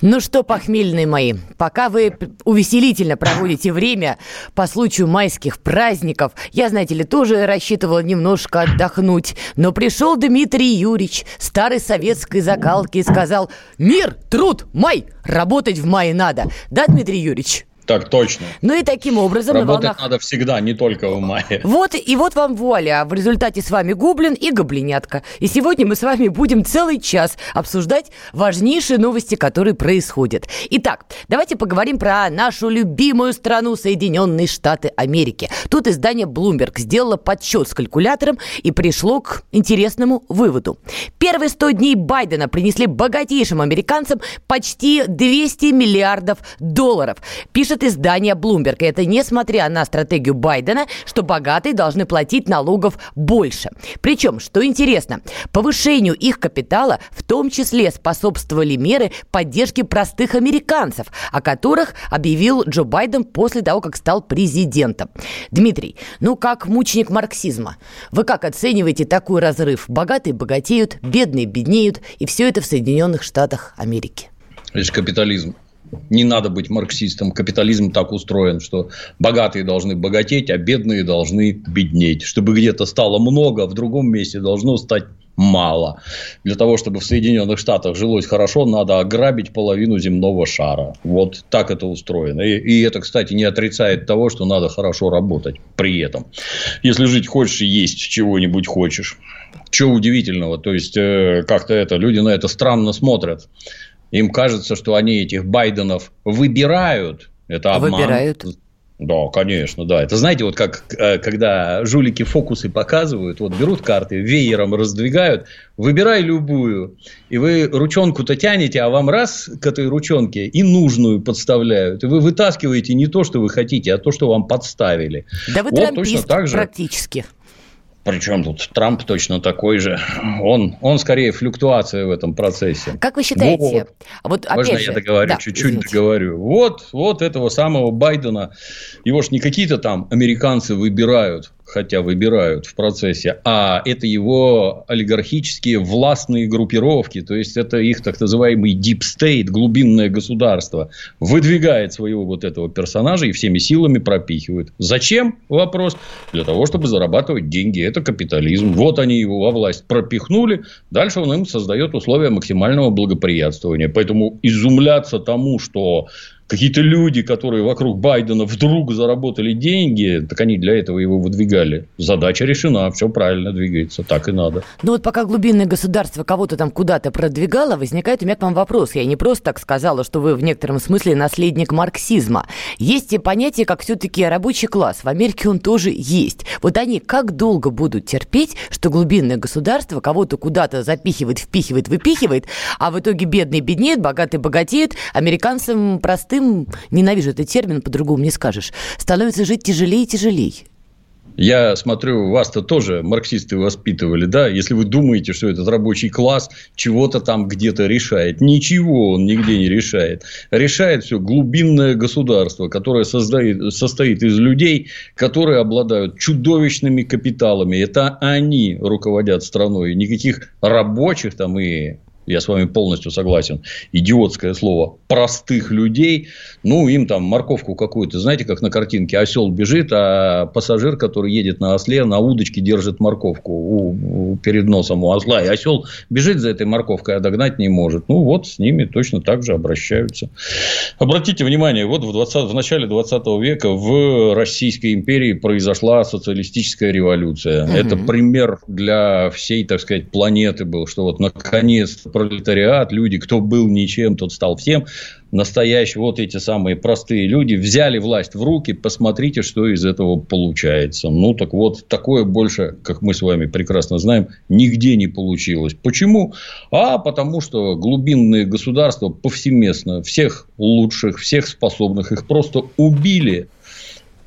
Ну что, похмельные мои, пока вы увеселительно проводите время по случаю майских праздников, я, знаете ли, тоже рассчитывала немножко отдохнуть, но пришел Дмитрий Юрьевич, старой советской закалки, и сказал «Мир, труд, май! Работать в мае надо!» Да, Дмитрий Юрьевич? Так точно. Ну и таким образом Работать на волнах... надо всегда, не только в мае. Вот, и вот вам вуаля. В результате с вами Гоблин и Гоблинятка. И сегодня мы с вами будем целый час обсуждать важнейшие новости, которые происходят. Итак, давайте поговорим про нашу любимую страну Соединенные Штаты Америки. Тут издание Bloomberg сделало подсчет с калькулятором и пришло к интересному выводу. Первые 100 дней Байдена принесли богатейшим американцам почти 200 миллиардов долларов. Пишет издание Bloomberg. Это несмотря на стратегию Байдена, что богатые должны платить налогов больше. Причем, что интересно, повышению их капитала в том числе способствовали меры поддержки простых американцев, о которых объявил Джо Байден после того, как стал президентом. Дмитрий, ну как мученик марксизма, вы как оцениваете такой разрыв? Богатые богатеют, бедные беднеют, и все это в Соединенных Штатах Америки. Это же капитализм. Не надо быть марксистом. Капитализм так устроен, что богатые должны богатеть, а бедные должны беднеть. Чтобы где-то стало много, в другом месте должно стать мало. Для того, чтобы в Соединенных Штатах жилось хорошо, надо ограбить половину земного шара. Вот так это устроено. И, и это, кстати, не отрицает того, что надо хорошо работать при этом. Если жить хочешь и есть чего-нибудь хочешь. Чего удивительного? То есть, э, как-то это, люди на это странно смотрят. Им кажется, что они этих Байденов выбирают. Это обман. Выбирают. Да, конечно, да. Это знаете, вот как э, когда жулики фокусы показывают, вот берут карты, веером раздвигают, выбирай любую, и вы ручонку-то тянете, а вам раз к этой ручонке и нужную подставляют, и вы вытаскиваете не то, что вы хотите, а то, что вам подставили. Да вы вот трампист точно так же. практически. Причем тут Трамп точно такой же. Он, он скорее флюктуация в этом процессе. Как вы считаете? Вот. Вот опять Можно же, я договорю, да, чуть-чуть извините. договорю. Вот, вот этого самого Байдена, его ж не какие-то там американцы выбирают, хотя выбирают в процессе, а это его олигархические властные группировки, то есть это их так называемый deep state, глубинное государство, выдвигает своего вот этого персонажа и всеми силами пропихивает. Зачем? Вопрос. Для того, чтобы зарабатывать деньги. Это капитализм. Вот они его во власть пропихнули. Дальше он им создает условия максимального благоприятствования. Поэтому изумляться тому, что какие-то люди, которые вокруг Байдена вдруг заработали деньги, так они для этого его выдвигали. Задача решена, все правильно двигается, так и надо. Ну вот пока глубинное государство кого-то там куда-то продвигало, возникает у меня к вам вопрос. Я не просто так сказала, что вы в некотором смысле наследник марксизма. Есть и понятие, как все-таки рабочий класс. В Америке он тоже есть. Вот они как долго будут терпеть, что глубинное государство кого-то куда-то запихивает, впихивает, выпихивает, а в итоге бедный беднеет, богатый богатеет, американцам простым, ненавижу этот термин, по-другому не скажешь, становится жить тяжелее и тяжелее. Я смотрю, вас-то тоже марксисты воспитывали, да? Если вы думаете, что этот рабочий класс чего-то там где-то решает. Ничего он нигде не решает. Решает все глубинное государство, которое создает, состоит из людей, которые обладают чудовищными капиталами. Это они руководят страной. Никаких рабочих там и я с вами полностью согласен, идиотское слово, простых людей, ну, им там морковку какую-то, знаете, как на картинке, осел бежит, а пассажир, который едет на осле, на удочке держит морковку у, у, перед носом у осла, и осел бежит за этой морковкой, а догнать не может. Ну, вот с ними точно так же обращаются. Обратите внимание, вот в, 20, в начале 20 века в Российской империи произошла социалистическая революция. Угу. Это пример для всей, так сказать, планеты был, что вот наконец пролетариат, люди, кто был ничем, тот стал всем. настоящие, вот эти самые простые люди взяли власть в руки, посмотрите, что из этого получается. Ну, так вот, такое больше, как мы с вами прекрасно знаем, нигде не получилось. Почему? А потому что глубинные государства повсеместно всех лучших, всех способных, их просто убили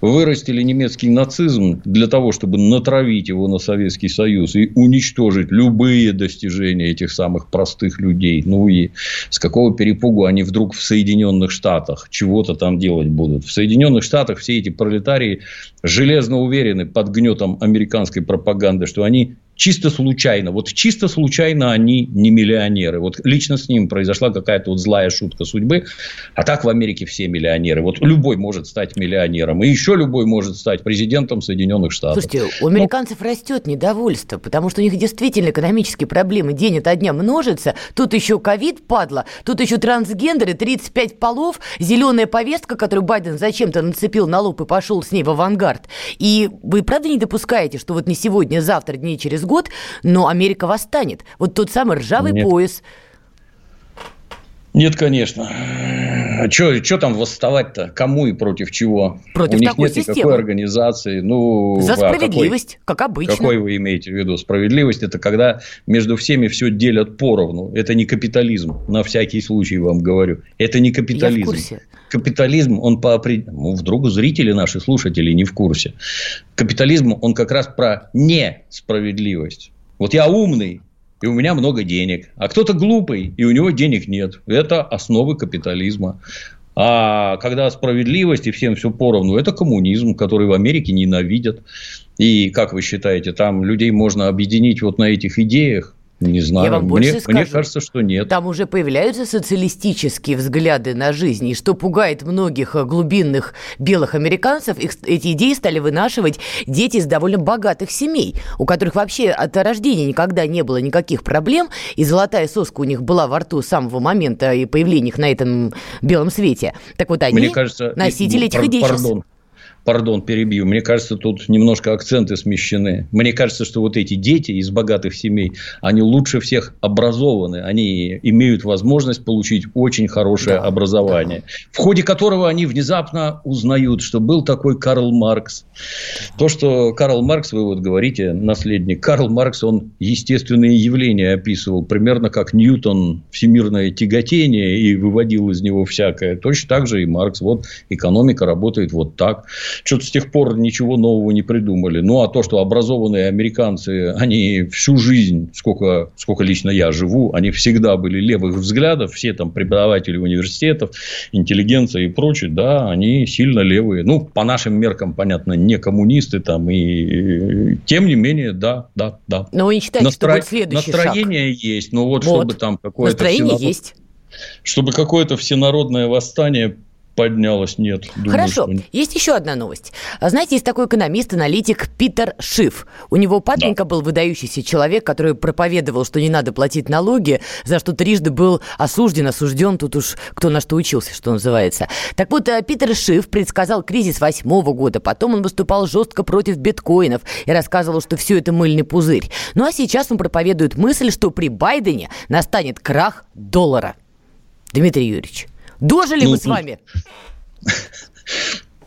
вырастили немецкий нацизм для того, чтобы натравить его на Советский Союз и уничтожить любые достижения этих самых простых людей. Ну и с какого перепугу они вдруг в Соединенных Штатах чего-то там делать будут. В Соединенных Штатах все эти пролетарии железно уверены под гнетом американской пропаганды, что они чисто случайно. Вот чисто случайно они не миллионеры. Вот лично с ним произошла какая-то вот злая шутка судьбы. А так в Америке все миллионеры. Вот любой может стать миллионером. И еще любой может стать президентом Соединенных Штатов. Слушайте, у американцев ну, растет недовольство, потому что у них действительно экономические проблемы день ото дня множатся. Тут еще ковид, падла. Тут еще трансгендеры, 35 полов, зеленая повестка, которую Байден зачем-то нацепил на лоб и пошел с ней в авангард. И вы правда не допускаете, что вот не сегодня, а завтра, дней через год, но Америка восстанет. Вот тот самый ржавый Нет. пояс. Нет, конечно. А что там восставать-то? Кому и против чего? Против У них такой нет системы. никакой организации. Ну, За справедливость, какой, как обычно. Какой вы имеете в виду? Справедливость – это когда между всеми все делят поровну. Это не капитализм, на всякий случай вам говорю. Это не капитализм. Я в курсе. Капитализм, он по определению... Ну, вдруг зрители наши, слушатели не в курсе. Капитализм, он как раз про несправедливость. Вот я умный, и у меня много денег. А кто-то глупый, и у него денег нет. Это основы капитализма. А когда справедливость и всем все поровну, это коммунизм, который в Америке ненавидят. И как вы считаете, там людей можно объединить вот на этих идеях? Не знаю. Я вам больше мне, скажу. мне кажется, что нет. Там уже появляются социалистические взгляды на жизнь, и что пугает многих э, глубинных белых американцев, их, эти идеи стали вынашивать дети из довольно богатых семей, у которых вообще от рождения никогда не было никаких проблем, и золотая соска у них была во рту с самого момента и появления их на этом белом свете. Так вот они Мне кажется, носители этих идей пардон, сейчас пардон, перебью, мне кажется, тут немножко акценты смещены. Мне кажется, что вот эти дети из богатых семей, они лучше всех образованы, они имеют возможность получить очень хорошее да, образование, да. в ходе которого они внезапно узнают, что был такой Карл Маркс. То, что Карл Маркс, вы вот говорите, наследник, Карл Маркс, он естественные явления описывал, примерно как Ньютон всемирное тяготение и выводил из него всякое. Точно так же и Маркс. Вот экономика работает вот так. Что-то с тех пор ничего нового не придумали. Ну, а то, что образованные американцы, они всю жизнь, сколько, сколько лично я живу, они всегда были левых взглядов, все там преподаватели университетов, интеллигенция и прочее, да, они сильно левые. Ну, по нашим меркам, понятно, не коммунисты там, и тем не менее, да, да, да. Но вы не считаете, Настро... что будет следующий Настроение шаг? есть, но вот, вот. чтобы там какое-то... Настроение всенарод... есть. Чтобы какое-то всенародное восстание поднялась, нет. Думаю, Хорошо, что... есть еще одна новость. Знаете, есть такой экономист, аналитик Питер Шиф. У него папенька да. был выдающийся человек, который проповедовал, что не надо платить налоги, за что трижды был осужден, осужден, тут уж кто на что учился, что называется. Так вот, э, Питер Шиф предсказал кризис восьмого года, потом он выступал жестко против биткоинов и рассказывал, что все это мыльный пузырь. Ну а сейчас он проповедует мысль, что при Байдене настанет крах доллара. Дмитрий Юрьевич, Дожили ну, мы с вами?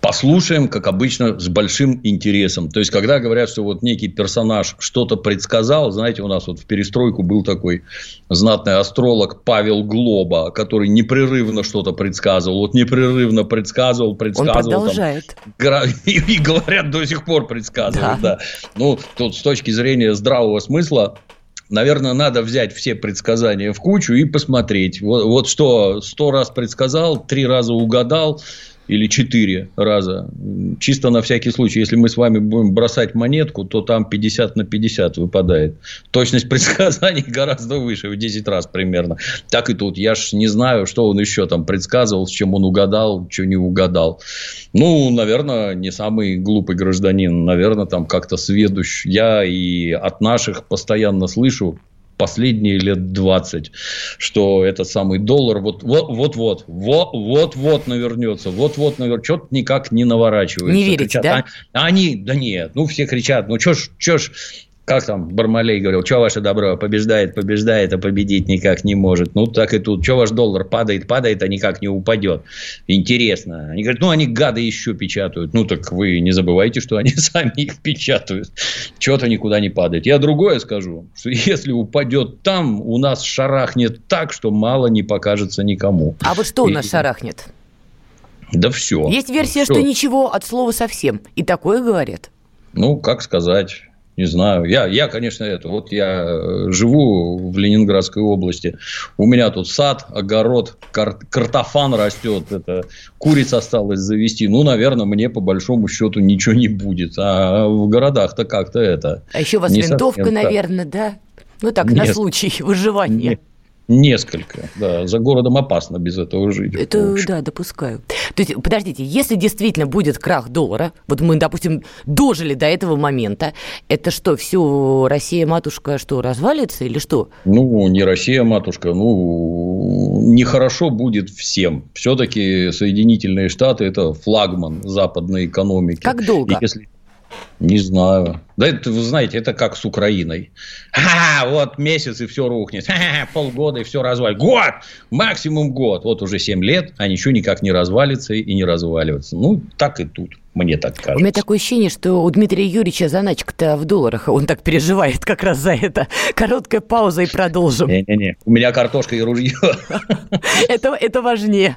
Послушаем, как обычно, с большим интересом. То есть, когда говорят, что вот некий персонаж что-то предсказал, знаете, у нас вот в перестройку был такой знатный астролог Павел Глоба, который непрерывно что-то предсказывал. Вот непрерывно предсказывал, предсказывал. Он продолжает. Там, и, и говорят, до сих пор предсказывает. Да. Да. Ну, тут с точки зрения здравого смысла наверное, надо взять все предсказания в кучу и посмотреть. Вот, вот что сто раз предсказал, три раза угадал, или четыре раза. Чисто на всякий случай. Если мы с вами будем бросать монетку, то там 50 на 50 выпадает. Точность предсказаний гораздо выше, в 10 раз примерно. Так и тут. Я ж не знаю, что он еще там предсказывал, с чем он угадал, что не угадал. Ну, наверное, не самый глупый гражданин. Наверное, там как-то сведущ. Я и от наших постоянно слышу, последние лет 20, что этот самый доллар вот-вот, вот-вот навернется, вот-вот навернется, что-то никак не наворачивается. Не верите, кричат, да? А, они, да нет, ну все кричат, ну что ж, что ж, как там Бармалей говорил, что ваше добро побеждает, побеждает, а победить никак не может. Ну, так и тут. Что ваш доллар падает, падает, а никак не упадет. Интересно. Они говорят, ну, они гады еще печатают. Ну, так вы не забывайте, что они сами их печатают. Что-то никуда не падает. Я другое скажу, что если упадет там, у нас шарахнет так, что мало не покажется никому. А вот что у нас и... шарахнет? Да все. Есть версия, все. что ничего от слова совсем. И такое говорят. Ну, как сказать. Не знаю. Я, я, конечно, это. Вот я э, живу в Ленинградской области. У меня тут сад, огород, кар, картофан растет. Это куриц осталось завести. Ну, наверное, мне по большому счету ничего не будет. А в городах-то как-то это. А еще у вас винтовка, наверное, да? Ну так, Нет. на случай выживания. Нет. Несколько, да. За городом опасно без этого жить. Это, да, допускаю. То есть, подождите, если действительно будет крах доллара, вот мы, допустим, дожили до этого момента, это что, все, Россия-матушка, что, развалится или что? Ну, не Россия-матушка, ну, нехорошо будет всем. Все-таки Соединительные Штаты – это флагман западной экономики. Как долго? И если не знаю. Да это, вы знаете, это как с Украиной. А, вот месяц и все рухнет. Ха-ха, полгода и все развалится. Год! Максимум год. Вот уже 7 лет, а ничего никак не развалится и не разваливается. Ну, так и тут. Мне так кажется. У меня такое ощущение, что у Дмитрия Юрьевича заначка-то в долларах. Он так переживает как раз за это. Короткая пауза и продолжим. Не-не-не. У меня картошка и ружье. Это важнее.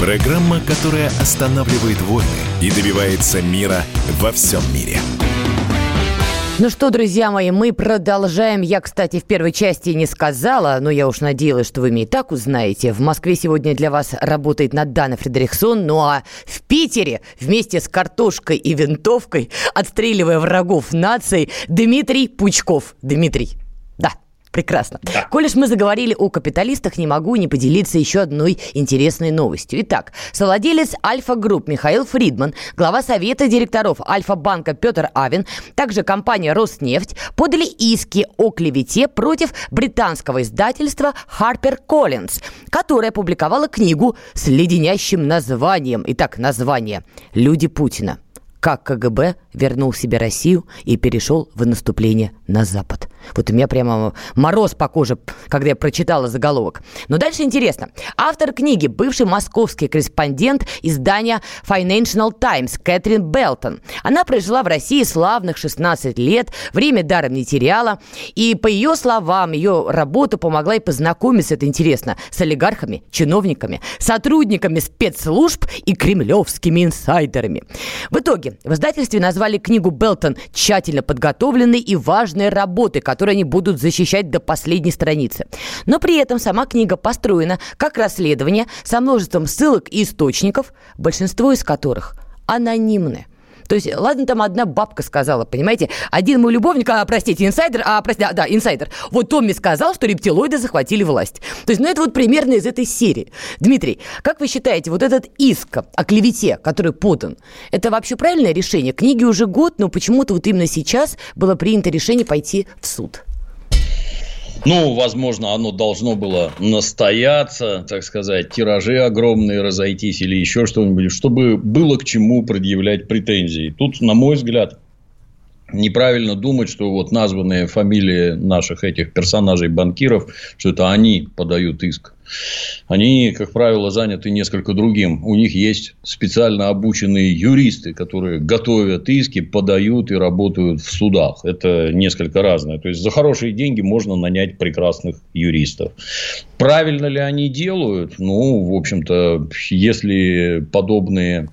программа, которая останавливает войны и добивается мира во всем мире. Ну что, друзья мои, мы продолжаем. Я, кстати, в первой части не сказала, но я уж надеялась, что вы меня и так узнаете. В Москве сегодня для вас работает Надана Фредериксон, ну а в Питере вместе с картошкой и винтовкой, отстреливая врагов нации, Дмитрий Пучков. Дмитрий, Прекрасно. Да. Коль мы заговорили о капиталистах, не могу не поделиться еще одной интересной новостью. Итак, совладелец Альфа-групп Михаил Фридман, глава совета директоров Альфа-банка Петр Авен, также компания Роснефть подали иски о клевете против британского издательства Harper Collins, которое опубликовало книгу с леденящим названием. Итак, название «Люди Путина» как КГБ вернул себе Россию и перешел в наступление на Запад. Вот у меня прямо мороз по коже, когда я прочитала заголовок. Но дальше интересно. Автор книги – бывший московский корреспондент издания Financial Times Кэтрин Белтон. Она прожила в России славных 16 лет, время даром не теряла. И по ее словам, ее работа помогла и познакомиться, это интересно, с олигархами, чиновниками, сотрудниками спецслужб и кремлевскими инсайдерами. В итоге в издательстве назвали книгу Белтон тщательно подготовленной и важной работой, которую они будут защищать до последней страницы. Но при этом сама книга построена как расследование со множеством ссылок и источников, большинство из которых анонимны. То есть, ладно, там одна бабка сказала, понимаете, один мой любовник, а, простите, инсайдер, а, простите, да, инсайдер, вот Томми сказал, что рептилоиды захватили власть. То есть, ну, это вот примерно из этой серии. Дмитрий, как вы считаете, вот этот иск о клевете, который подан, это вообще правильное решение? Книги уже год, но почему-то вот именно сейчас было принято решение пойти в суд. Ну, возможно, оно должно было настояться, так сказать, тиражи огромные разойтись или еще что-нибудь, чтобы было к чему предъявлять претензии. Тут, на мой взгляд, неправильно думать, что вот названные фамилии наших этих персонажей банкиров, что это они подают иск. Они, как правило, заняты несколько другим. У них есть специально обученные юристы, которые готовят иски, подают и работают в судах. Это несколько разное. То есть, за хорошие деньги можно нанять прекрасных юристов. Правильно ли они делают? Ну, в общем-то, если подобные...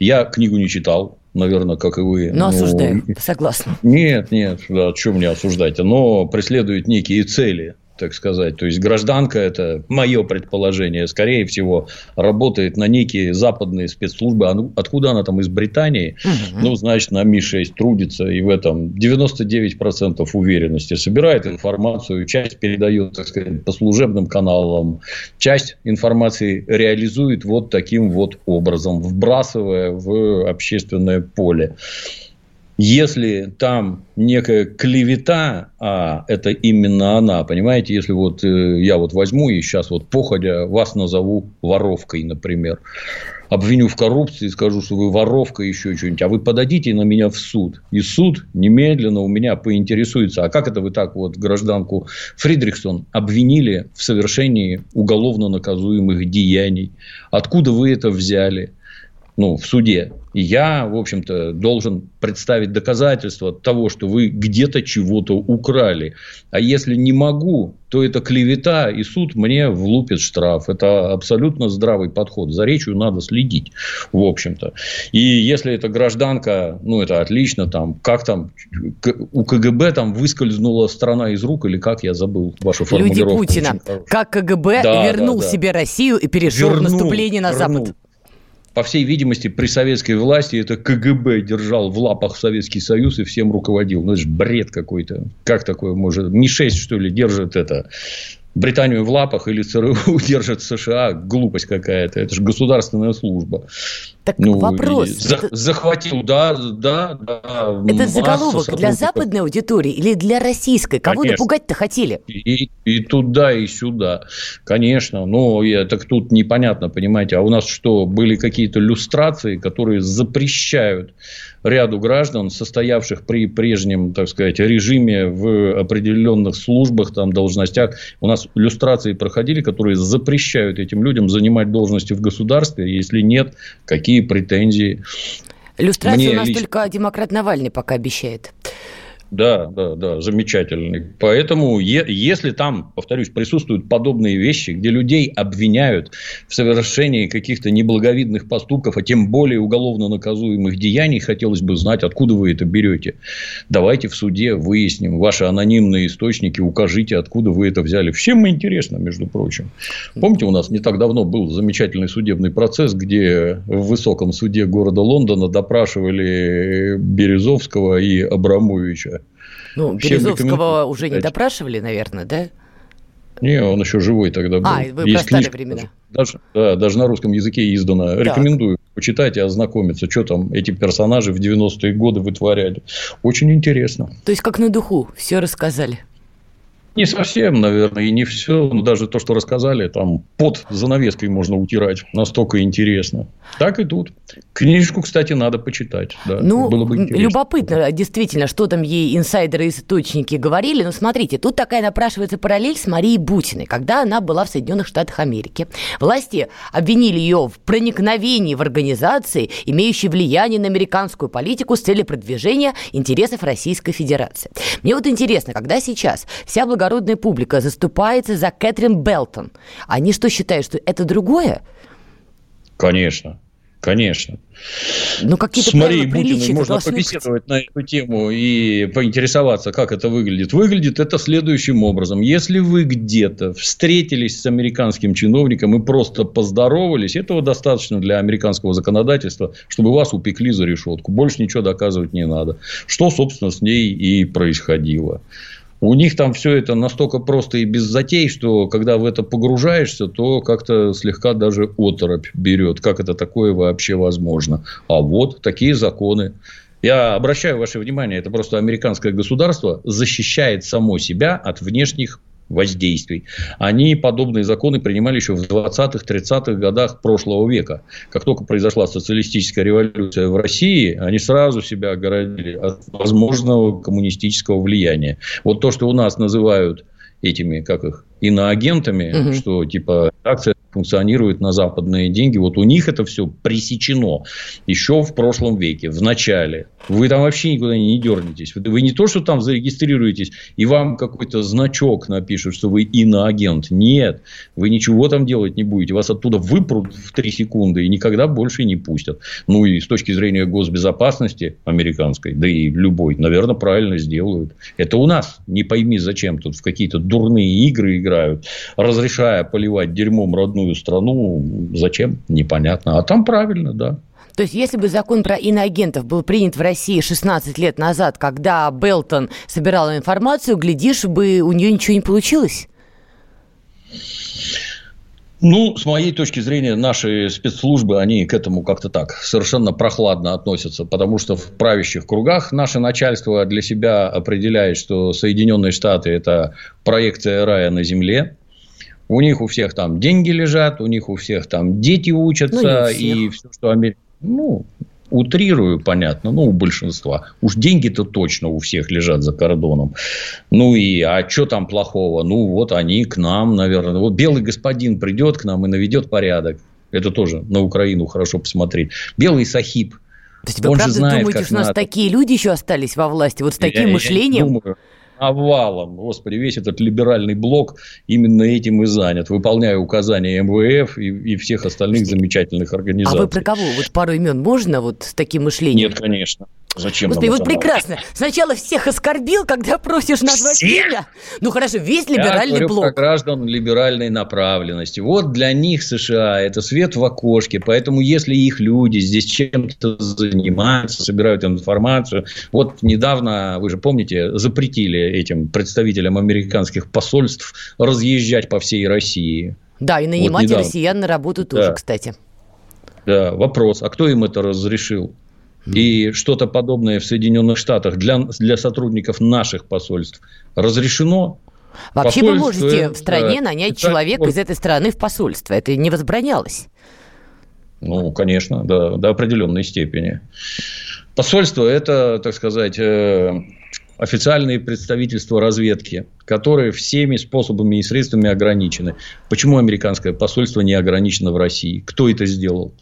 Я книгу не читал, наверное, как и вы. Но, но... осуждаю, согласна. Нет, нет, да, о чем мне осуждать? Оно преследует некие цели так сказать. То есть гражданка это мое предположение, скорее всего, работает на некие западные спецслужбы. А ну, откуда она там из Британии? Угу. Ну, значит, на Ми-6 трудится и в этом 99% уверенности. Собирает информацию, часть передает, так сказать, по служебным каналам, часть информации реализует вот таким вот образом, вбрасывая в общественное поле. Если там некая клевета, а это именно она, понимаете, если вот э, я вот возьму и сейчас вот походя вас назову воровкой, например, обвиню в коррупции, скажу, что вы воровка, еще что-нибудь, а вы подадите на меня в суд. И суд немедленно у меня поинтересуется, а как это вы так вот гражданку Фридрихсон обвинили в совершении уголовно наказуемых деяний? Откуда вы это взяли? ну, в суде. И я, в общем-то, должен представить доказательства того, что вы где-то чего-то украли. А если не могу, то это клевета, и суд мне влупит штраф. Это абсолютно здравый подход. За речью надо следить, в общем-то. И если это гражданка, ну, это отлично, там, как там, у КГБ там выскользнула страна из рук, или как, я забыл вашу формулировку. Люди Путина. Как КГБ да, вернул да, да. себе Россию и перешел вернул, в наступление на вернул. Запад по всей видимости, при советской власти это КГБ держал в лапах Советский Союз и всем руководил. Ну, это же бред какой-то. Как такое может? Ми-6, что ли, держит это Британию в лапах или ЦРУ держит США, глупость какая-то. Это же государственная служба. Так ну, вопрос. За, это... Захватил, да, да, да. Это заголовок для западной аудитории или для российской? Кого Конечно. напугать-то хотели? И, и туда, и сюда. Конечно. Но я, так тут непонятно, понимаете. А у нас что, были какие-то люстрации, которые запрещают ряду граждан, состоявших при прежнем, так сказать, режиме в определенных службах, там, должностях. У нас люстрации проходили, которые запрещают этим людям занимать должности в государстве. Если нет, какие претензии? Люстрацию Мне у нас лично... только демократ Навальный пока обещает. Да, да, да, замечательный. Поэтому, е- если там, повторюсь, присутствуют подобные вещи, где людей обвиняют в совершении каких-то неблаговидных поступков, а тем более уголовно наказуемых деяний, хотелось бы знать, откуда вы это берете. Давайте в суде выясним ваши анонимные источники, укажите, откуда вы это взяли. Всем интересно, между прочим. Помните, у нас не так давно был замечательный судебный процесс, где в высоком суде города Лондона допрашивали Березовского и Абрамовича. Ну, Березовского уже не допрашивали, наверное, да? Не, он еще живой тогда был. А, вы Есть книжка, времена. Даже, да, даже на русском языке издана. Так. Рекомендую почитать и ознакомиться, что там эти персонажи в 90-е годы вытворяли. Очень интересно. То есть, как на духу, все рассказали. Не совсем, наверное, и не все. Но даже то, что рассказали, там под занавеской можно утирать. Настолько интересно. Так и тут. Книжку, кстати, надо почитать. Да, ну, было бы интересно. любопытно, действительно, что там ей инсайдеры и источники говорили. Но смотрите, тут такая напрашивается параллель с Марией Бутиной, когда она была в Соединенных Штатах Америки. Власти обвинили ее в проникновении в организации, имеющие влияние на американскую политику с целью продвижения интересов Российской Федерации. Мне вот интересно, когда сейчас вся благо благородная публика заступается за Кэтрин Белтон. Они что считают, что это другое? Конечно. Конечно. Ну, какие-то С Марией Бутиной можно побеседовать быть. на эту тему и поинтересоваться, как это выглядит. Выглядит это следующим образом. Если вы где-то встретились с американским чиновником и просто поздоровались, этого достаточно для американского законодательства, чтобы вас упекли за решетку. Больше ничего доказывать не надо. Что, собственно, с ней и происходило. У них там все это настолько просто и без затей, что когда в это погружаешься, то как-то слегка даже оторопь берет. Как это такое вообще возможно? А вот такие законы. Я обращаю ваше внимание, это просто американское государство защищает само себя от внешних воздействий. Они подобные законы принимали еще в 20-х, 30-х годах прошлого века. Как только произошла социалистическая революция в России, они сразу себя огородили от возможного коммунистического влияния. Вот то, что у нас называют этими, как их, иноагентами, угу. что типа акция функционирует на западные деньги. Вот у них это все пресечено еще в прошлом веке, в начале. Вы там вообще никуда не дернетесь. Вы не то, что там зарегистрируетесь, и вам какой-то значок напишут, что вы иноагент. Нет, вы ничего там делать не будете. Вас оттуда выпрут в три секунды и никогда больше не пустят. Ну, и с точки зрения госбезопасности американской, да и любой, наверное, правильно сделают. Это у нас. Не пойми, зачем тут в какие-то дурные игры играют, разрешая поливать дерьмом родную родную страну. Зачем? Непонятно. А там правильно, да. То есть, если бы закон про иноагентов был принят в России 16 лет назад, когда Белтон собирала информацию, глядишь, бы у нее ничего не получилось? Ну, с моей точки зрения, наши спецслужбы, они к этому как-то так совершенно прохладно относятся, потому что в правящих кругах наше начальство для себя определяет, что Соединенные Штаты – это проекция рая на земле, у них у всех там деньги лежат, у них у всех там дети учатся, ну, и все, что Америка... Ну, утрирую, понятно, ну, у большинства. Уж деньги-то точно у всех лежат за кордоном. Ну, и, а что там плохого? Ну, вот они к нам, наверное. Вот белый господин придет к нам и наведет порядок. Это тоже на Украину хорошо посмотреть. Белый сахиб. То есть, вы Он правда знает, думаете, что у нас надо. такие люди еще остались во власти? Вот с таким я, мышлением? Я думаю навалом. Господи, весь этот либеральный блок именно этим и занят, выполняя указания МВФ и, и всех остальных замечательных организаций. А вы про кого? Вот пару имен можно вот с таким мышлением? Нет, конечно. Зачем Господи, вот прекрасно. Сначала всех оскорбил, когда просишь назвать всех? имя. Ну хорошо, весь либеральный Я говорю блок. про граждан либеральной направленности. Вот для них США это свет в окошке. Поэтому если их люди здесь чем-то занимаются, собирают информацию. Вот недавно, вы же помните, запретили этим представителям американских посольств разъезжать по всей России. Да, и нанимать вот россиян на работу тоже, да. кстати. Да, вопрос, а кто им это разрешил? И что-то подобное в Соединенных Штатах для, для сотрудников наших посольств разрешено. Вообще вы можете в стране нанять человека из этой страны в посольство. Это не возбранялось. Ну, конечно, до, до определенной степени. Посольство – это, так сказать, э, официальные представительства разведки, которые всеми способами и средствами ограничены. Почему американское посольство не ограничено в России? Кто это сделал?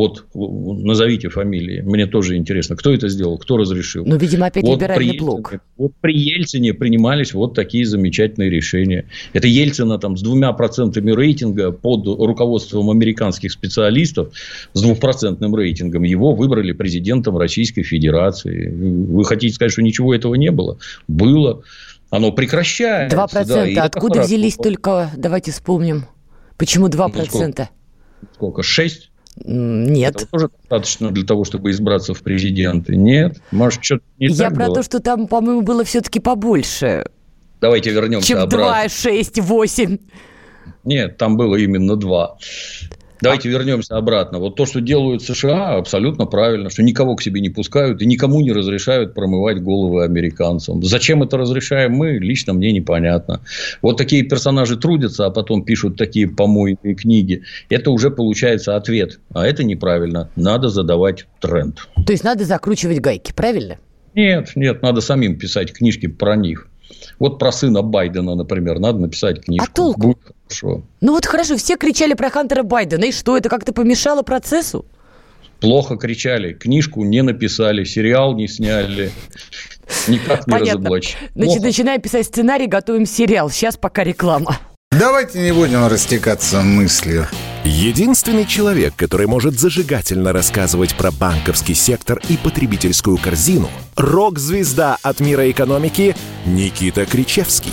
Вот назовите фамилии. Мне тоже интересно, кто это сделал, кто разрешил. Ну, видимо, опять вот либеральный блок. Вот при Ельцине принимались вот такие замечательные решения. Это Ельцина там с двумя процентами рейтинга под руководством американских специалистов с двухпроцентным рейтингом его выбрали президентом Российской Федерации. Вы хотите сказать, что ничего этого не было? Было. Оно прекращается. Два процента. Да, Откуда взялись только, давайте вспомним. Почему два ну, процента? Сколько? Шесть? Нет. Это тоже достаточно для того, чтобы избраться в президенты? Нет? Может, что-то не Я про было? то, что там, по-моему, было все-таки побольше. Давайте вернемся чем обратно. Чем 2, 6, 8. Нет, там было именно 2. Давайте вернемся обратно. Вот то, что делают США, абсолютно правильно, что никого к себе не пускают и никому не разрешают промывать головы американцам. Зачем это разрешаем мы, лично мне непонятно. Вот такие персонажи трудятся, а потом пишут такие помойные книги. Это уже получается ответ. А это неправильно. Надо задавать тренд. То есть, надо закручивать гайки, правильно? Нет, нет, надо самим писать книжки про них. Вот про сына Байдена, например, надо написать книжку. А толку? Хорошо. Ну вот хорошо, все кричали про Хантера Байдена. И что, это как-то помешало процессу? Плохо кричали. Книжку не написали, сериал не сняли. Никак не Понятно. разоблачили. Значит, начинаем писать сценарий, готовим сериал. Сейчас пока реклама. Давайте не будем растекаться мыслью. Единственный человек, который может зажигательно рассказывать про банковский сектор и потребительскую корзину – рок-звезда от мира экономики Никита Кричевский.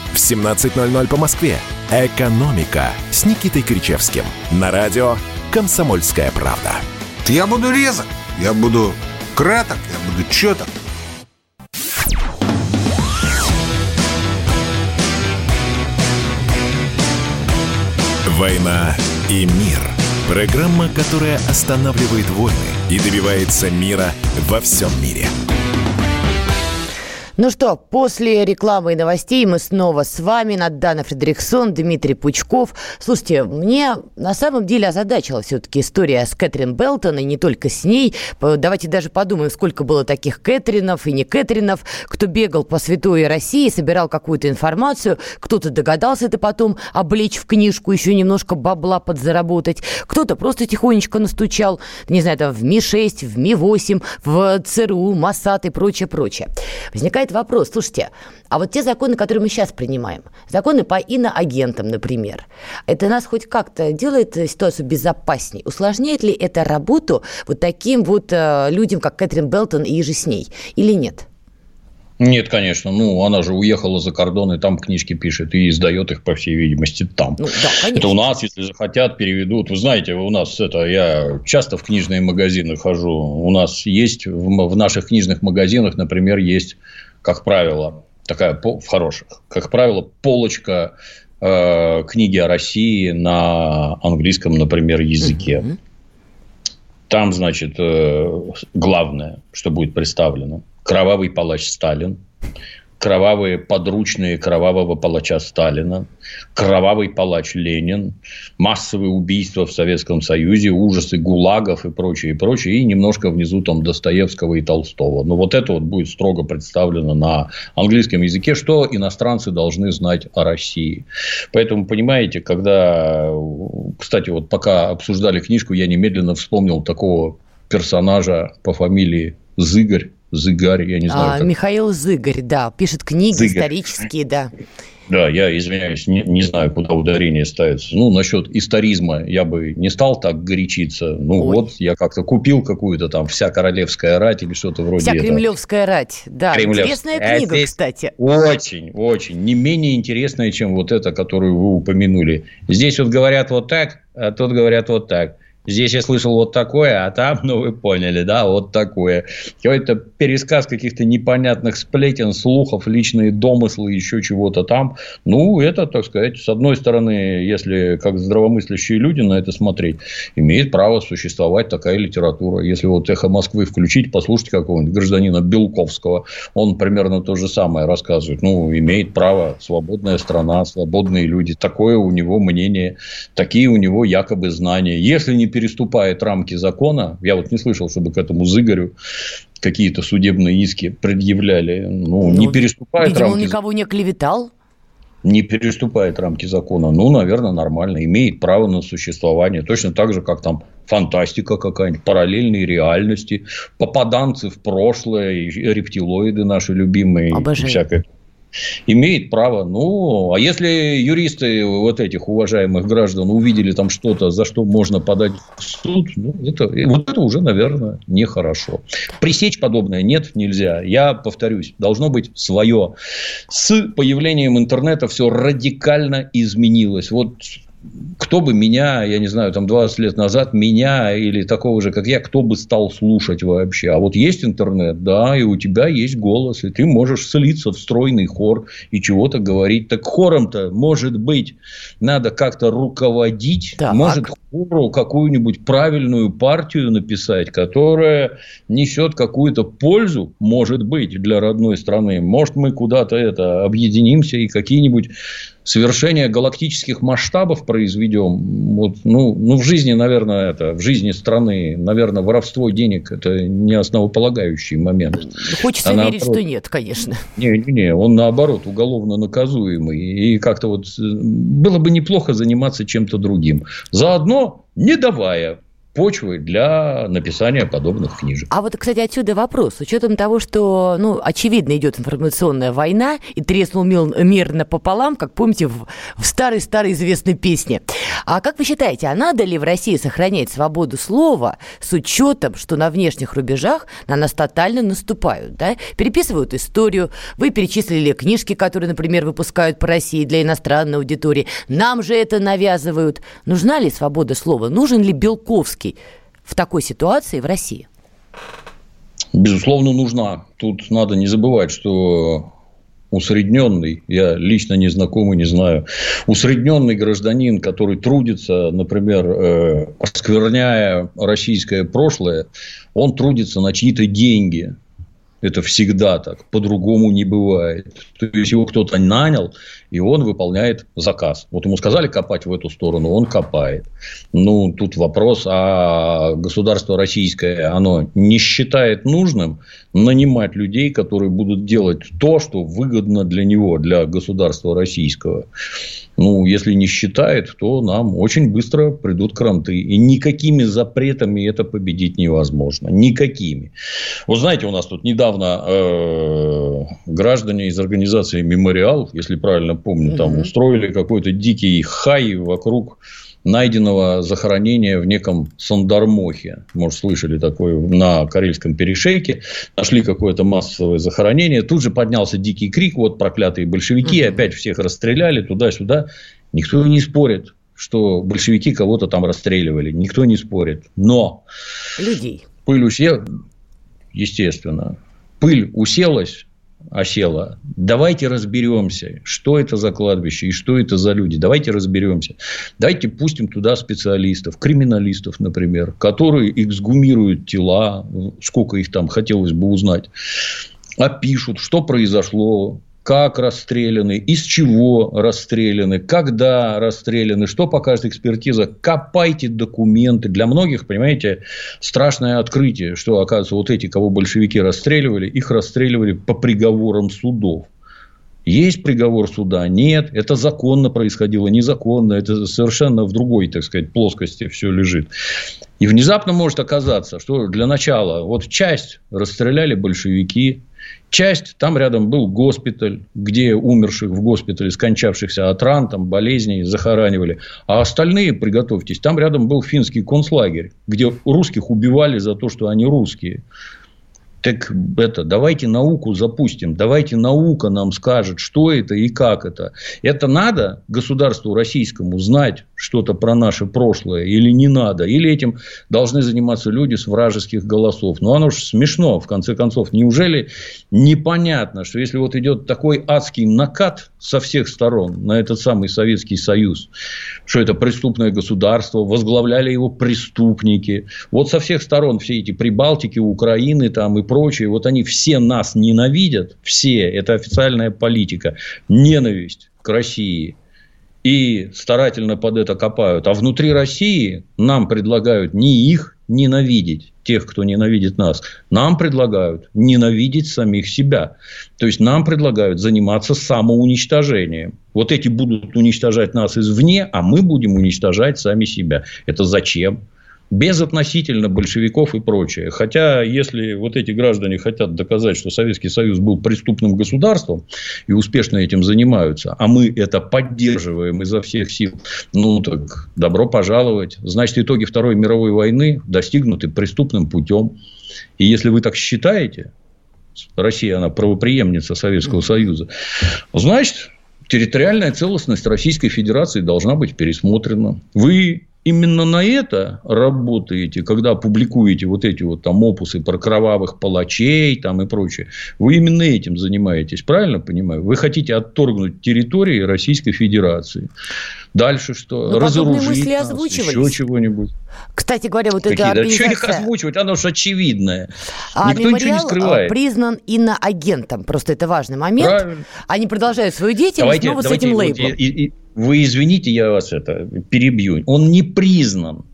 в 17.00 по Москве. «Экономика» с Никитой Кричевским. На радио «Комсомольская правда». Я буду резок, я буду краток, я буду четок. «Война и мир». Программа, которая останавливает войны и добивается мира во всем мире. Ну что, после рекламы и новостей мы снова с вами. Надана Фредериксон, Дмитрий Пучков. Слушайте, мне на самом деле озадачила все-таки история с Кэтрин Белтон, и не только с ней. Давайте даже подумаем, сколько было таких Кэтринов и не Кэтринов, кто бегал по святой России, собирал какую-то информацию, кто-то догадался это потом облечь в книжку, еще немножко бабла подзаработать, кто-то просто тихонечко настучал, не знаю, там в Ми-6, в Ми-8, в ЦРУ, Моссад и прочее, прочее. Возникает возникает вопрос, слушайте, а вот те законы, которые мы сейчас принимаем, законы по иноагентам, например, это нас хоть как-то делает ситуацию безопаснее? Усложняет ли это работу вот таким вот э, людям, как Кэтрин Белтон и же с ней, или нет? Нет, конечно. Ну, она же уехала за кордон и там книжки пишет и издает их, по всей видимости, там. Ну, да, конечно. Это у нас, если захотят, переведут. Вы знаете, у нас это я часто в книжные магазины хожу. У нас есть в, в наших книжных магазинах, например, есть как правило, такая в хороших, как правило, полочка э, книги о России на английском, например, языке. Там, значит, э, главное, что будет представлено, кровавый палач Сталин, кровавые подручные кровавого палача Сталина, кровавый палач Ленин, массовые убийства в Советском Союзе, ужасы гулагов и прочее, и прочее, и немножко внизу там Достоевского и Толстого. Но вот это вот будет строго представлено на английском языке, что иностранцы должны знать о России. Поэтому, понимаете, когда, кстати, вот пока обсуждали книжку, я немедленно вспомнил такого персонажа по фамилии Зыгорь, Зыгарь, я не знаю. А, как... Михаил Зыгарь, да, пишет книги Зыгарь. исторические, да. Да, я извиняюсь, не, не знаю, куда ударение ставится. Ну, насчет историзма я бы не стал так горячиться. Ну, Ой. вот я как-то купил какую-то там «Вся королевская рать» или что-то вроде «Вся кремлевская рать», да. Кремлев... Интересная а книга, а кстати. Очень, очень. Не менее интересная, чем вот эта, которую вы упомянули. Здесь вот говорят вот так, а тут говорят вот так. Здесь я слышал вот такое, а там, ну, вы поняли, да, вот такое. Какой-то пересказ каких-то непонятных сплетен, слухов, личные домыслы, еще чего-то там. Ну, это, так сказать, с одной стороны, если как здравомыслящие люди на это смотреть, имеет право существовать такая литература. Если вот «Эхо Москвы» включить, послушать какого-нибудь гражданина Белковского, он примерно то же самое рассказывает. Ну, имеет право, свободная страна, свободные люди. Такое у него мнение, такие у него якобы знания. Если не переступает рамки закона. Я вот не слышал, чтобы к этому Зыгорю какие-то судебные иски предъявляли. Ну, ну не переступает видимо, рамки. он никого не клеветал? Не переступает рамки закона. Ну, наверное, нормально. Имеет право на существование. Точно так же, как там фантастика какая-нибудь, параллельные реальности, попаданцы в прошлое, рептилоиды наши любимые. Обожаю. Всякое имеет право. Ну, а если юристы вот этих уважаемых граждан увидели там что-то, за что можно подать в суд, ну, это, вот это уже, наверное, нехорошо. Пресечь подобное нет, нельзя. Я повторюсь, должно быть свое. С появлением интернета все радикально изменилось. Вот кто бы меня, я не знаю, там 20 лет назад, меня или такого же, как я, кто бы стал слушать вообще? А вот есть интернет, да, и у тебя есть голос, и ты можешь слиться в стройный хор и чего-то говорить. Так хором-то, может быть, надо как-то руководить, так. может хору какую-нибудь правильную партию написать, которая несет какую-то пользу, может быть, для родной страны. Может, мы куда-то это объединимся и какие-нибудь совершения галактических масштабов произведем, вот, ну, ну, в жизни, наверное, это, в жизни страны, наверное, воровство денег – это не основополагающий момент. Хочется а верить, наоборот, что нет, конечно. Не, не, не, он, наоборот, уголовно наказуемый. И как-то вот э, было бы неплохо заниматься чем-то другим. Заодно не давая почвой для написания подобных книжек. А вот, кстати, отсюда вопрос. С учетом того, что, ну, очевидно, идет информационная война, и треснул мир напополам, как помните, в, в старой-старой известной песне. А как вы считаете, а надо ли в России сохранять свободу слова с учетом, что на внешних рубежах на нас тотально наступают, да? Переписывают историю. Вы перечислили книжки, которые, например, выпускают по России для иностранной аудитории. Нам же это навязывают. Нужна ли свобода слова? Нужен ли Белковский Зеленский в такой ситуации в России? Безусловно, нужна. Тут надо не забывать, что усредненный, я лично не знаком и не знаю, усредненный гражданин, который трудится, например, э, оскверняя российское прошлое, он трудится на чьи-то деньги. Это всегда так. По-другому не бывает. То есть его кто-то нанял, и он выполняет заказ. Вот ему сказали копать в эту сторону, он копает. Ну, тут вопрос, а государство российское, оно не считает нужным нанимать людей, которые будут делать то, что выгодно для него, для государства российского. Ну, если не считает, то нам очень быстро придут кранты. И никакими запретами это победить невозможно. Никакими. Вот знаете, у нас тут недавно э, граждане из организации «Мемориал», если правильно помню, там устроили какой-то дикий хай вокруг найденного захоронения в неком Сандармохе. Может, слышали такое на Карельском перешейке. Нашли какое-то массовое захоронение. Тут же поднялся дикий крик. Вот проклятые большевики. Опять всех расстреляли туда-сюда. Никто не спорит, что большевики кого-то там расстреливали. Никто не спорит. Но... Людей. Пыль усела. Естественно. Пыль уселась осела. Давайте разберемся, что это за кладбище и что это за люди. Давайте разберемся. Давайте пустим туда специалистов, криминалистов, например, которые эксгумируют тела, сколько их там хотелось бы узнать, опишут, что произошло, как расстреляны, из чего расстреляны, когда расстреляны, что покажет экспертиза. Копайте документы. Для многих, понимаете, страшное открытие, что, оказывается, вот эти, кого большевики расстреливали, их расстреливали по приговорам судов. Есть приговор суда? Нет. Это законно происходило, незаконно. Это совершенно в другой, так сказать, плоскости все лежит. И внезапно может оказаться, что для начала вот часть расстреляли большевики, Часть, там рядом был госпиталь, где умерших в госпитале, скончавшихся от ран, там, болезней, захоранивали. А остальные, приготовьтесь, там рядом был финский концлагерь, где русских убивали за то, что они русские. Так это, давайте науку запустим, давайте наука нам скажет, что это и как это. Это надо государству российскому знать что-то про наше прошлое или не надо? Или этим должны заниматься люди с вражеских голосов? Ну, оно же смешно, в конце концов. Неужели непонятно, что если вот идет такой адский накат со всех сторон на этот самый Советский Союз, что это преступное государство, возглавляли его преступники, вот со всех сторон все эти Прибалтики, Украины там и прочие, вот они все нас ненавидят, все, это официальная политика, ненависть к России и старательно под это копают. А внутри России нам предлагают не их ненавидеть, тех, кто ненавидит нас. Нам предлагают ненавидеть самих себя. То есть, нам предлагают заниматься самоуничтожением. Вот эти будут уничтожать нас извне, а мы будем уничтожать сами себя. Это зачем? Безотносительно большевиков и прочее. Хотя, если вот эти граждане хотят доказать, что Советский Союз был преступным государством и успешно этим занимаются, а мы это поддерживаем изо всех сил, ну так добро пожаловать. Значит, итоги Второй мировой войны достигнуты преступным путем. И если вы так считаете, Россия, она правоприемница Советского Союза, значит, территориальная целостность Российской Федерации должна быть пересмотрена. Вы именно на это работаете, когда публикуете вот эти вот там опусы про кровавых палачей там и прочее, вы именно этим занимаетесь, правильно понимаю? Вы хотите отторгнуть территории Российской Федерации. Дальше что? Но Разоружить мысли нас, еще чего-нибудь. Кстати говоря, вот Какие? эта организация... Да, что их озвучивать? Оно же очевидное. А Никто ничего не а, скрывает. признан иноагентом. Просто это важный момент. Правильно. Они продолжают свою деятельность давайте, снова давайте, с этим лейблом. Вот, и, и, вы извините, я вас это перебью. Он не признан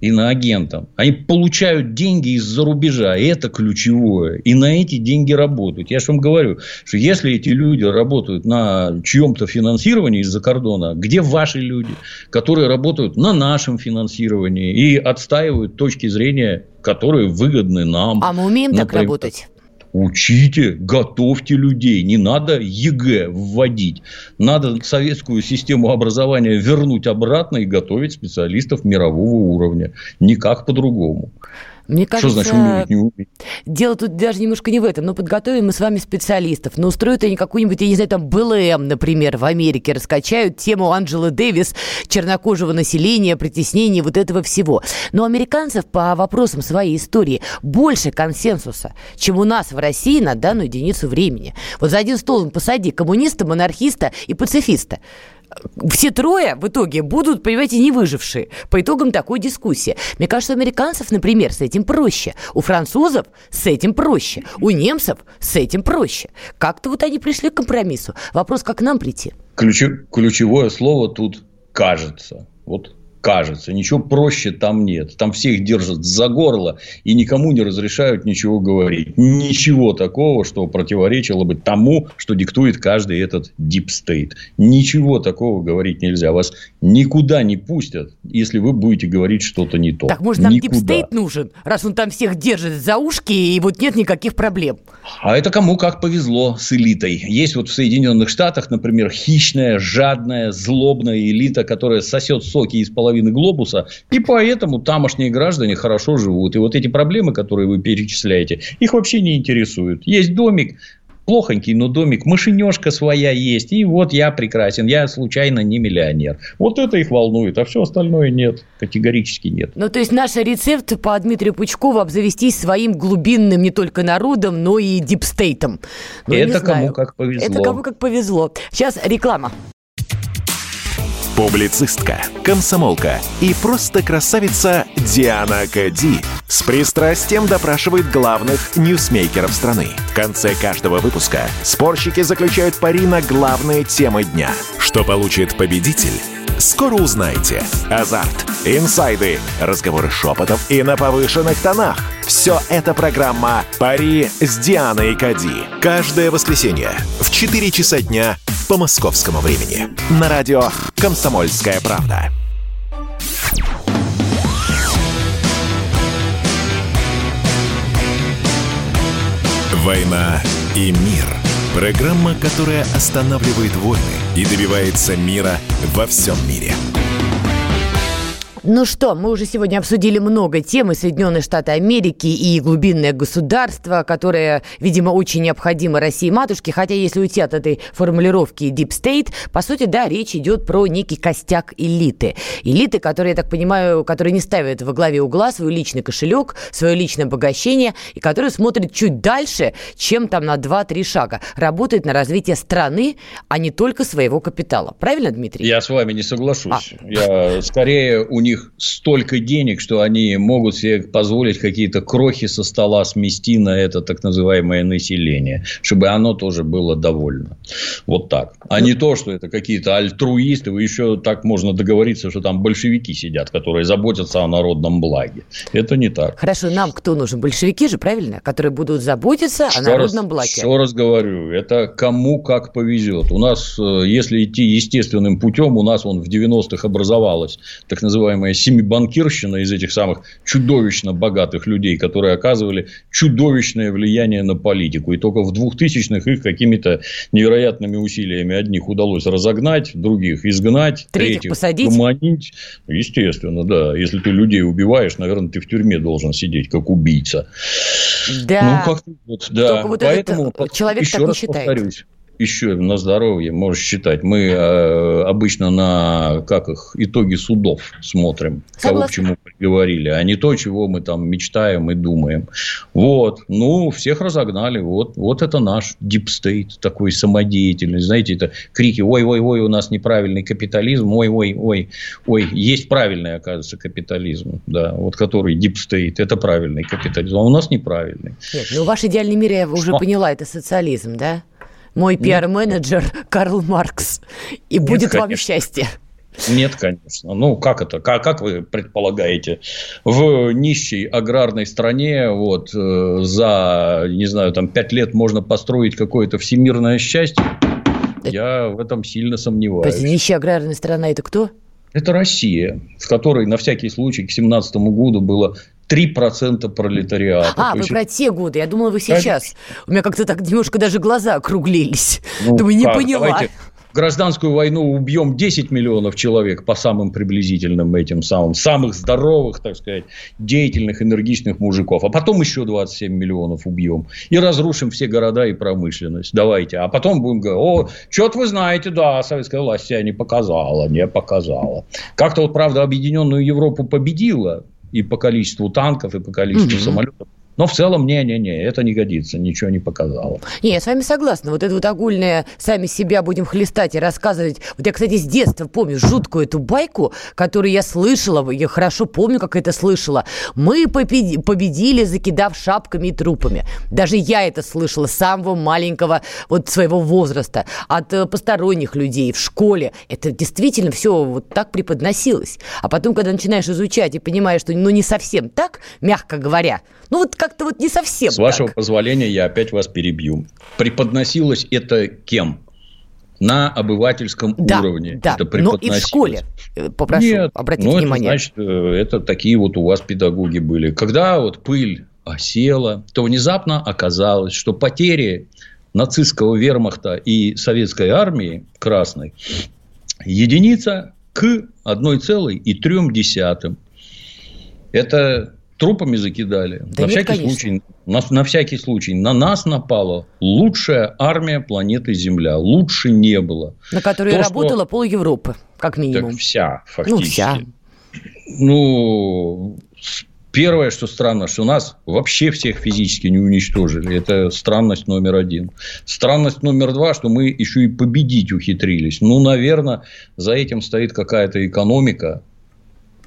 иноагентом. Они получают деньги из-за рубежа. И это ключевое. И на эти деньги работают. Я же вам говорю, что если эти люди работают на чьем-то финансировании из-за кордона, где наши люди, которые работают на нашем финансировании и отстаивают точки зрения, которые выгодны нам. А мы умеем например, так работать? Учите, готовьте людей. Не надо ЕГЭ вводить. Надо советскую систему образования вернуть обратно и готовить специалистов мирового уровня. Никак по-другому. Мне кажется, Что значит не умеют? Дело тут даже немножко не в этом. Но подготовим мы с вами специалистов. Но устроят они какую-нибудь, я не знаю, там БЛМ, например, в Америке. Раскачают тему Анджелы Дэвис, чернокожего населения, притеснения, вот этого всего. Но у американцев по вопросам своей истории больше консенсуса, чем у нас в России на данную единицу времени. Вот за один стол посади коммуниста, монархиста и пацифиста все трое в итоге будут, понимаете, не выжившие по итогам такой дискуссии. Мне кажется, у американцев, например, с этим проще. У французов с этим проще. У немцев с этим проще. Как-то вот они пришли к компромиссу. Вопрос, как нам прийти? Ключевое слово тут «кажется». Вот кажется. Ничего проще там нет. Там всех держат за горло и никому не разрешают ничего говорить. Ничего такого, что противоречило бы тому, что диктует каждый этот deep state. Ничего такого говорить нельзя. Вас никуда не пустят, если вы будете говорить что-то не то. Так может нам deep state нужен, раз он там всех держит за ушки и вот нет никаких проблем? А это кому как повезло с элитой. Есть вот в Соединенных Штатах, например, хищная, жадная, злобная элита, которая сосет соки из половины половины глобуса, и поэтому тамошние граждане хорошо живут. И вот эти проблемы, которые вы перечисляете, их вообще не интересуют. Есть домик, плохонький, но домик, машинешка своя есть, и вот я прекрасен, я случайно не миллионер. Вот это их волнует, а все остальное нет, категорически нет. Ну, то есть, наш рецепт по Дмитрию Пучкову обзавестись своим глубинным не только народом, но и дипстейтом. Ну, это кому как повезло. Это кому как повезло. Сейчас реклама. Публицистка, комсомолка и просто красавица Диана Кади с пристрастием допрашивает главных ньюсмейкеров страны. В конце каждого выпуска спорщики заключают пари на главные темы дня. Что получит победитель? Скоро узнаете. Азарт, инсайды, разговоры шепотов и на повышенных тонах. Все это программа «Пари с Дианой Кади». Каждое воскресенье в 4 часа дня по московскому времени. На радио «Комсомольская правда». «Война и мир» – программа, которая останавливает войны и добивается мира во всем мире – ну что, мы уже сегодня обсудили много тем и Соединенные Штаты Америки, и глубинное государство, которое, видимо, очень необходимо России матушке, хотя если уйти от этой формулировки Deep State, по сути, да, речь идет про некий костяк элиты. Элиты, которые, я так понимаю, которые не ставят во главе угла свой личный кошелек, свое личное обогащение, и которые смотрят чуть дальше, чем там на 2-3 шага. Работают на развитие страны, а не только своего капитала. Правильно, Дмитрий? Я с вами не соглашусь. А. Я скорее у них них столько денег, что они могут себе позволить какие-то крохи со стола смести на это так называемое население, чтобы оно тоже было довольно. Вот так. А не то, что это какие-то альтруисты, еще так можно договориться, что там большевики сидят, которые заботятся о народном благе. Это не так. Хорошо, нам кто нужен? Большевики же, правильно? Которые будут заботиться еще о народном раз, благе. Еще раз говорю, это кому как повезет. У нас, э, если идти естественным путем, у нас он в 90-х образовалась так называемая называемая семибанкирщина из этих самых чудовищно богатых людей, которые оказывали чудовищное влияние на политику. И только в 2000-х их какими-то невероятными усилиями одних удалось разогнать, других изгнать, третьих, третьих посадить. Естественно, да. Если ты людей убиваешь, наверное, ты в тюрьме должен сидеть, как убийца. Да. Ну, как вот, да. Только вот Поэтому, этот человек так не считает. Повторюсь, еще на здоровье, можешь считать. Мы э, обычно на как их итоги судов смотрим, Согласна. кого к чему приговорили, а не то, чего мы там мечтаем и думаем. Вот. Ну, всех разогнали. Вот, вот это наш deep state такой самодеятельный. Знаете, это крики «Ой-ой-ой, у нас неправильный капитализм», «Ой-ой-ой, ой, есть правильный, оказывается, капитализм», да, вот который deep state, это правильный капитализм, а у нас неправильный. Нет, ну ваш идеальный мир, я уже Что? поняла, это социализм, да? Мой пиар-менеджер Карл Маркс. И Нет, будет конечно. вам счастье. Нет, конечно. Ну, как это? Как, как вы предполагаете? В нищей аграрной стране вот, э, за, не знаю, там, пять лет можно построить какое-то всемирное счастье? Я в этом сильно сомневаюсь. Подожди, нищая аграрная страна – это кто? Это Россия, в которой на всякий случай к 2017 году было 3% пролетариата. А, вы есть... про те годы. Я думала, вы сейчас. Конечно. У меня как-то так немножко даже глаза округлились. Ну, Думаю, не как? поняла. Давайте, гражданскую войну убьем 10 миллионов человек по самым приблизительным этим самым, самых здоровых, так сказать, деятельных, энергичных мужиков. А потом еще 27 миллионов убьем. И разрушим все города и промышленность. Давайте. А потом будем говорить, о, что-то вы знаете, да, советская власть себя не показала, не показала. Как-то вот, правда, объединенную Европу победила и по количеству танков, и по количеству угу. самолетов. Но в целом, не-не-не, это не годится, ничего не показало. Не, я с вами согласна. Вот это вот огульное «сами себя будем хлестать и рассказывать». Вот я, кстати, с детства помню жуткую эту байку, которую я слышала, я хорошо помню, как это слышала. Мы победили, закидав шапками и трупами. Даже я это слышала с самого маленького вот своего возраста, от э, посторонних людей в школе. Это действительно все вот так преподносилось. А потом, когда начинаешь изучать и понимаешь, что ну не совсем так, мягко говоря, ну вот как-то вот не совсем С так. вашего позволения я опять вас перебью. Преподносилось это кем? на обывательском да, уровне. Да, это но и в школе, э, попрошу Нет, обратить ну, внимание. Это значит, э, это такие вот у вас педагоги были. Когда вот пыль осела, то внезапно оказалось, что потери нацистского вермахта и советской армии красной единица к 1,3. Это трупами закидали. Да на нет, всякий конечно. случай, на, на всякий случай, на нас напала лучшая армия планеты Земля. Лучше не было. На которой То, работала что... пол Европы, как минимум. Так вся, фактически. Ну, вся. Ну, первое, что странно, что нас вообще всех физически не уничтожили. Это странность номер один. Странность номер два, что мы еще и победить ухитрились. Ну, наверное, за этим стоит какая-то экономика,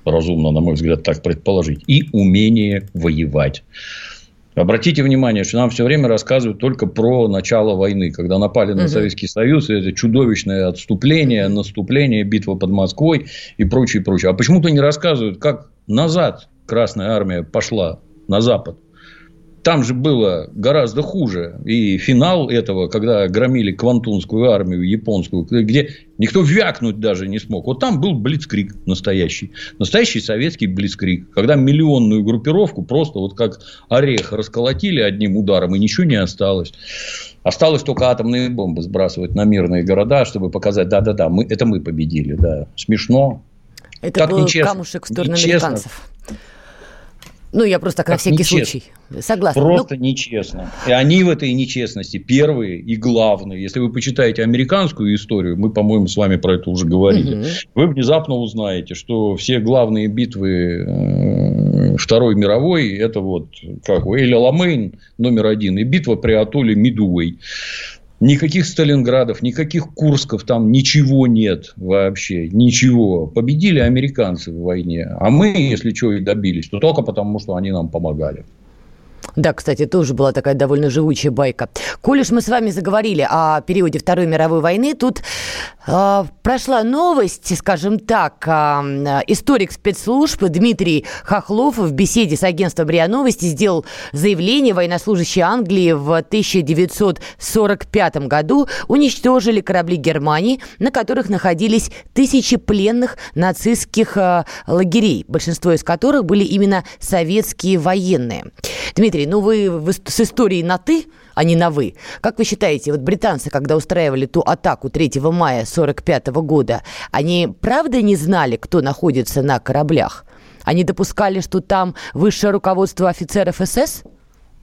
разумно, на мой взгляд, так предположить, и умение воевать. Обратите внимание, что нам все время рассказывают только про начало войны, когда напали на. Советский Союз, это чудовищное отступление, наступление, битва под Москвой и прочее, прочее. А почему-то не рассказывают, как назад Красная Армия пошла на Запад. Там же было гораздо хуже. И финал этого, когда громили Квантунскую армию японскую, где никто вякнуть даже не смог. Вот там был блицкрик настоящий. Настоящий советский блицкрик. Когда миллионную группировку просто вот как орех расколотили одним ударом, и ничего не осталось. Осталось только атомные бомбы сбрасывать на мирные города, чтобы показать, да-да-да, мы, это мы победили. Да. Смешно. Это как был нечестно. камушек в сторону нечестно. американцев. Ну, я просто так, так на всякий нечестно. случай. Согласна. Просто ну... нечестно. И они в этой нечестности первые и главные. Если вы почитаете американскую историю, мы, по-моему, с вами про это уже говорили, угу. вы внезапно узнаете, что все главные битвы э, Второй мировой, это вот как Эйля Ламейн номер один, и битва при атолле Мидуэй. Никаких Сталинградов, никаких Курсков там ничего нет вообще. Ничего. Победили американцы в войне. А мы, если что и добились, то только потому, что они нам помогали. Да, кстати, тоже была такая довольно живучая байка. Коль уж мы с вами заговорили о периоде Второй мировой войны, тут прошла новость, скажем так, э, историк спецслужб Дмитрий Хохлов в беседе с агентством РИА Новости сделал заявление, военнослужащие Англии в 1945 году уничтожили корабли Германии, на которых находились тысячи пленных нацистских э, лагерей, большинство из которых были именно советские военные. Дмитрий, ну вы с историей на «ты», а не на «вы». Как вы считаете, вот британцы, когда устраивали ту атаку 3 мая 1945 года, они правда не знали, кто находится на кораблях? Они допускали, что там высшее руководство офицеров СС?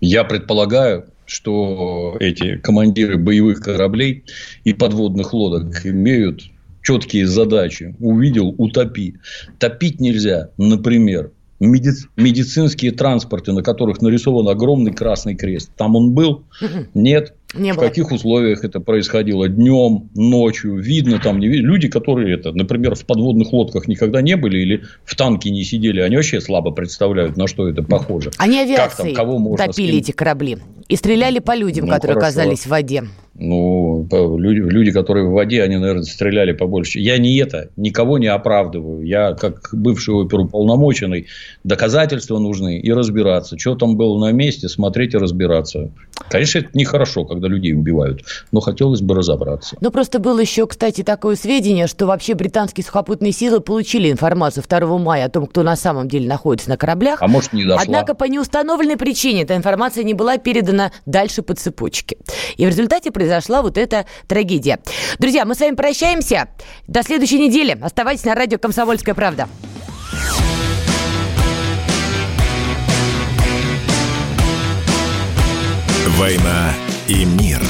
Я предполагаю, что эти командиры боевых кораблей и подводных лодок имеют четкие задачи. Увидел – утопи. Топить нельзя, например, меди- медицинские транспорты, на которых нарисован огромный красный крест. Там он был? Нет. Не в было. каких условиях это происходило? Днем, ночью, видно там, не видно. Люди, которые, это, например, в подводных лодках никогда не были или в танке не сидели, они вообще слабо представляют, на что это похоже. Они авиацией как там, кого можно топили эти корабли и стреляли по людям, ну, которые хорошо. оказались в воде. Ну, люди, люди, которые в воде, они, наверное, стреляли побольше. Я не это, никого не оправдываю. Я, как бывший оперуполномоченный, доказательства нужны и разбираться. Что там было на месте, смотреть и разбираться. Конечно, это нехорошо, когда людей убивают, но хотелось бы разобраться. Ну, просто было еще, кстати, такое сведение, что вообще британские сухопутные силы получили информацию 2 мая о том, кто на самом деле находится на кораблях. А может, не дошла. Однако по неустановленной причине эта информация не была передана дальше по цепочке. И в результате произошла вот эта трагедия. Друзья, мы с вами прощаемся. До следующей недели. Оставайтесь на радио «Комсомольская правда». «Война и мир».